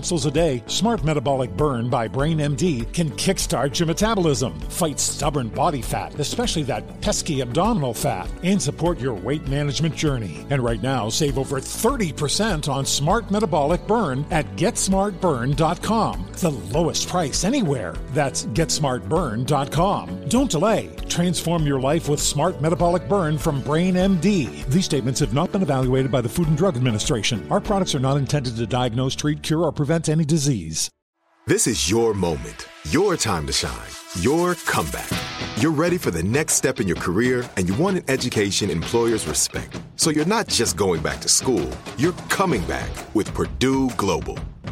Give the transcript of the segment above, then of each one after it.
capsules a day, Smart Metabolic Burn by Brain MD can kickstart your metabolism, fight stubborn body fat, especially that pesky abdominal fat, and support your weight management journey. And right now, save over 30% on Smart Metabolic Burn at GetSmartBurn.com. The lowest price anywhere. That's GetSmartBurn.com. Don't delay. Transform your life with Smart Metabolic Burn from Brain MD. These statements have not been evaluated by the Food and Drug Administration. Our products are not intended to diagnose, treat, cure, or prevent any disease. This is your moment, your time to shine, your comeback. You're ready for the next step in your career, and you want an education employers respect. So you're not just going back to school, you're coming back with Purdue Global.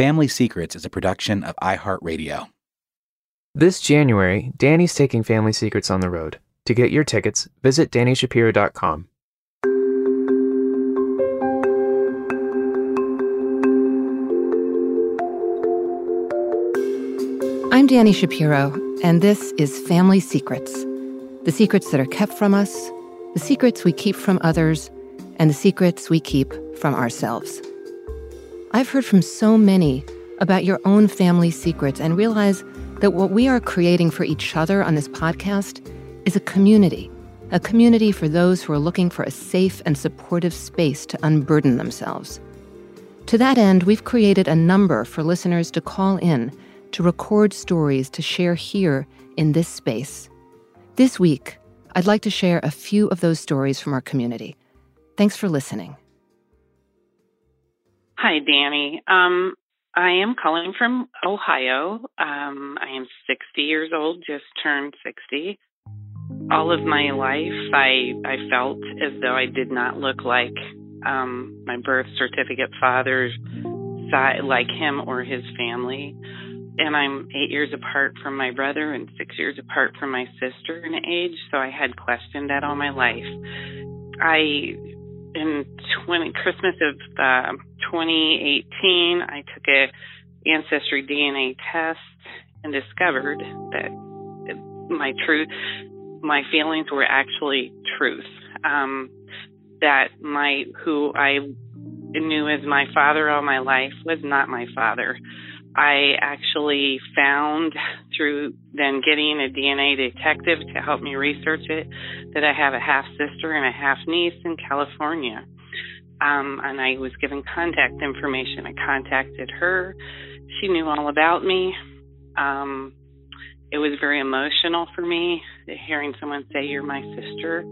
Family Secrets is a production of iHeartRadio. This January, Danny's taking Family Secrets on the road. To get your tickets, visit DannyShapiro.com. I'm Danny Shapiro, and this is Family Secrets the secrets that are kept from us, the secrets we keep from others, and the secrets we keep from ourselves. I've heard from so many about your own family secrets and realize that what we are creating for each other on this podcast is a community, a community for those who are looking for a safe and supportive space to unburden themselves. To that end, we've created a number for listeners to call in to record stories to share here in this space. This week, I'd like to share a few of those stories from our community. Thanks for listening. Hi, Danny. Um, I am calling from Ohio. Um, I am 60 years old, just turned 60. All of my life, I I felt as though I did not look like um, my birth certificate father's side, like him or his family and I'm eight years apart from my brother and six years apart from my sister in age, so I had questioned that all my life. I, in 20, Christmas of uh, 2018, I took a ancestry DNA test and discovered that my truth, my feelings were actually truth. Um, that my who I knew as my father all my life was not my father. I actually found through then getting a DNA detective to help me research it that I have a half sister and a half niece in California. Um, and I was given contact information. I contacted her. She knew all about me. Um, it was very emotional for me hearing someone say, "You're my sister."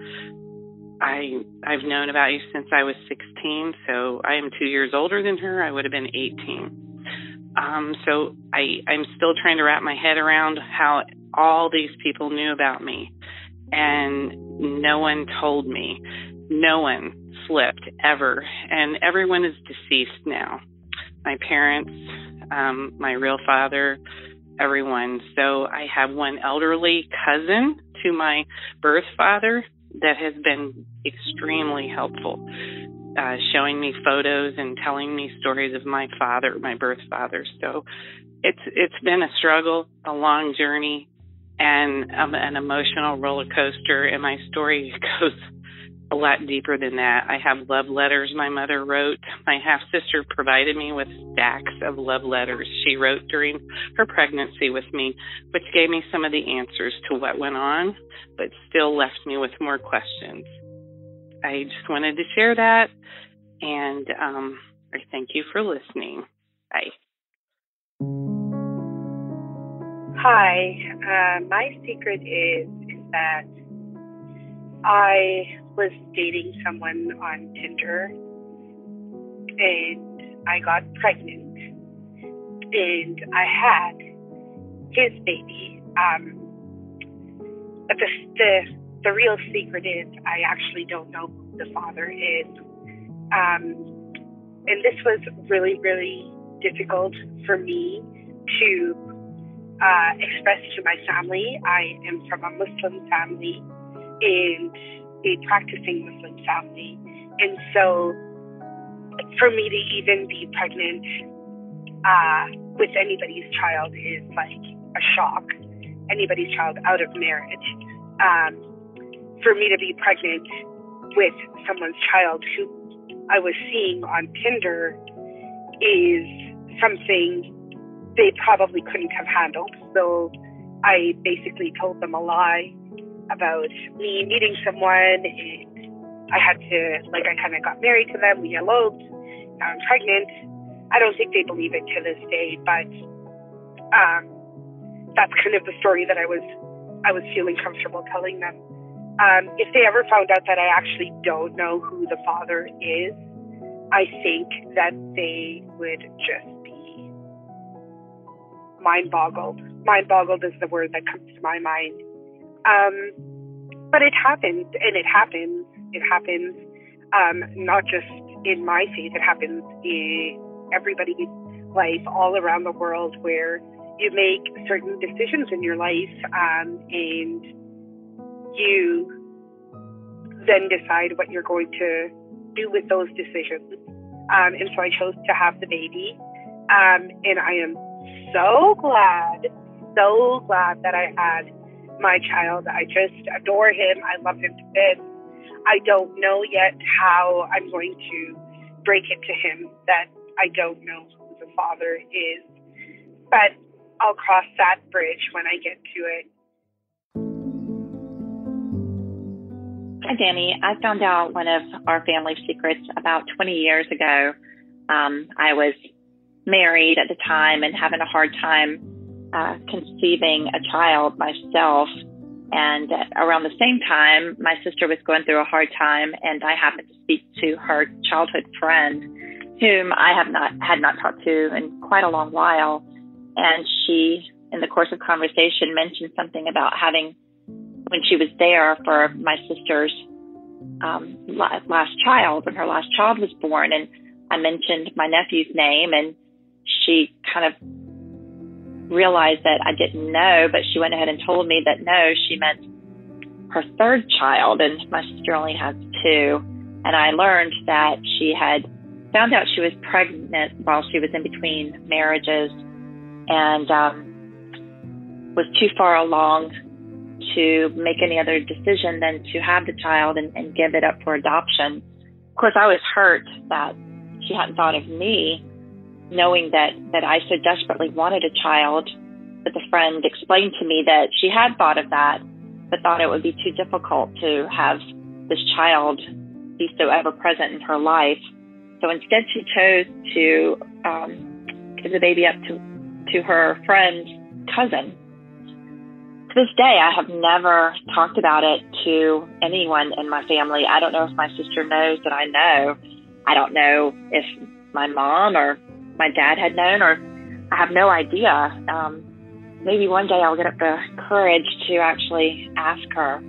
I I've known about you since I was 16, so I am two years older than her. I would have been 18. Um, so I, I'm still trying to wrap my head around how all these people knew about me. And no one told me. No one slipped ever. And everyone is deceased now. My parents, um, my real father, everyone. So I have one elderly cousin to my birth father that has been extremely helpful, uh, showing me photos and telling me stories of my father, my birth father. So it's it's been a struggle, a long journey, and um, an emotional roller coaster. And my story goes a lot deeper than that. I have love letters my mother wrote. My half sister provided me with stacks of love letters she wrote during her pregnancy with me, which gave me some of the answers to what went on, but still left me with more questions. I just wanted to share that, and um, I thank you for listening. Bye. Hi, uh, my secret is, is that I was dating someone on Tinder and I got pregnant and I had his baby. Um, the, the, the real secret is I actually don't know who the father is. Um, and this was really, really difficult for me to uh, express to my family. I am from a Muslim family and a practicing Muslim family. And so for me to even be pregnant uh, with anybody's child is like a shock. Anybody's child out of marriage. Um, for me to be pregnant with someone's child who I was seeing on Tinder is something they probably couldn't have handled. So I basically told them a lie about me meeting someone and I had to, like, I kind of got married to them. We eloped. Now I'm pregnant. I don't think they believe it to this day, but um, that's kind of the story that I was, I was feeling comfortable telling them. Um, if they ever found out that I actually don't know who the father is, I think that they would just be mind boggled. Mind boggled is the word that comes to my mind. Um, but it happens, and it happens. It happens um, not just in my faith, it happens in everybody's life all around the world where you make certain decisions in your life um, and you then decide what you're going to do with those decisions. Um, and so I chose to have the baby. Um, and I am so glad, so glad that I had my child. I just adore him. I love him to bits. I don't know yet how I'm going to break it to him that I don't know who the father is. But I'll cross that bridge when I get to it. Hi, Danny. I found out one of our family secrets about 20 years ago. Um, I was married at the time and having a hard time uh, conceiving a child myself. And around the same time, my sister was going through a hard time, and I happened to speak to her childhood friend, whom I have not had not talked to in quite a long while. And she, in the course of conversation, mentioned something about having, when she was there for my sister's um, last child, when her last child was born, and I mentioned my nephew's name, and she kind of realized that I didn't know, but she went ahead and told me that no, she meant her third child, and my sister only has two. And I learned that she had found out she was pregnant while she was in between marriages and um, was too far along to make any other decision than to have the child and, and give it up for adoption. Of course, I was hurt that she hadn't thought of me knowing that, that I so desperately wanted a child, but the friend explained to me that she had thought of that, but thought it would be too difficult to have this child be so ever present in her life. So instead, she chose to um, give the baby up to, to her friend's cousin. To this day, I have never talked about it to anyone in my family. I don't know if my sister knows that I know. I don't know if my mom or my dad had known, or I have no idea. Um, maybe one day I'll get up the courage to actually ask her.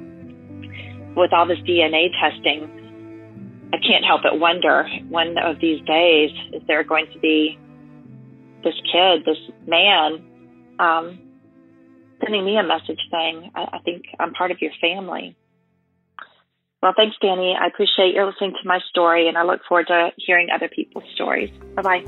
with all this DNA testing, I can't help but wonder one of these days, is there going to be this kid, this man, um, sending me a message saying, I, I think I'm part of your family. Well, thanks, Danny. I appreciate your listening to my story, and I look forward to hearing other people's stories. Bye bye.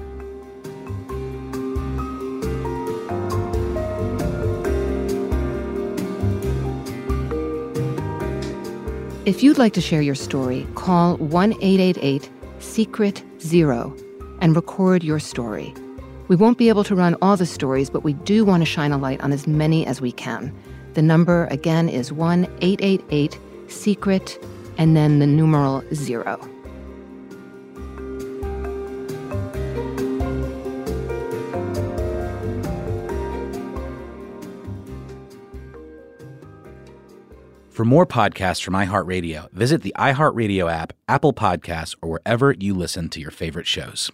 If you'd like to share your story, call 1 888 Secret Zero and record your story. We won't be able to run all the stories, but we do want to shine a light on as many as we can. The number again is 1 888 Secret and then the numeral zero. For more podcasts from iHeartRadio, visit the iHeartRadio app, Apple Podcasts, or wherever you listen to your favorite shows.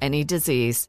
any disease.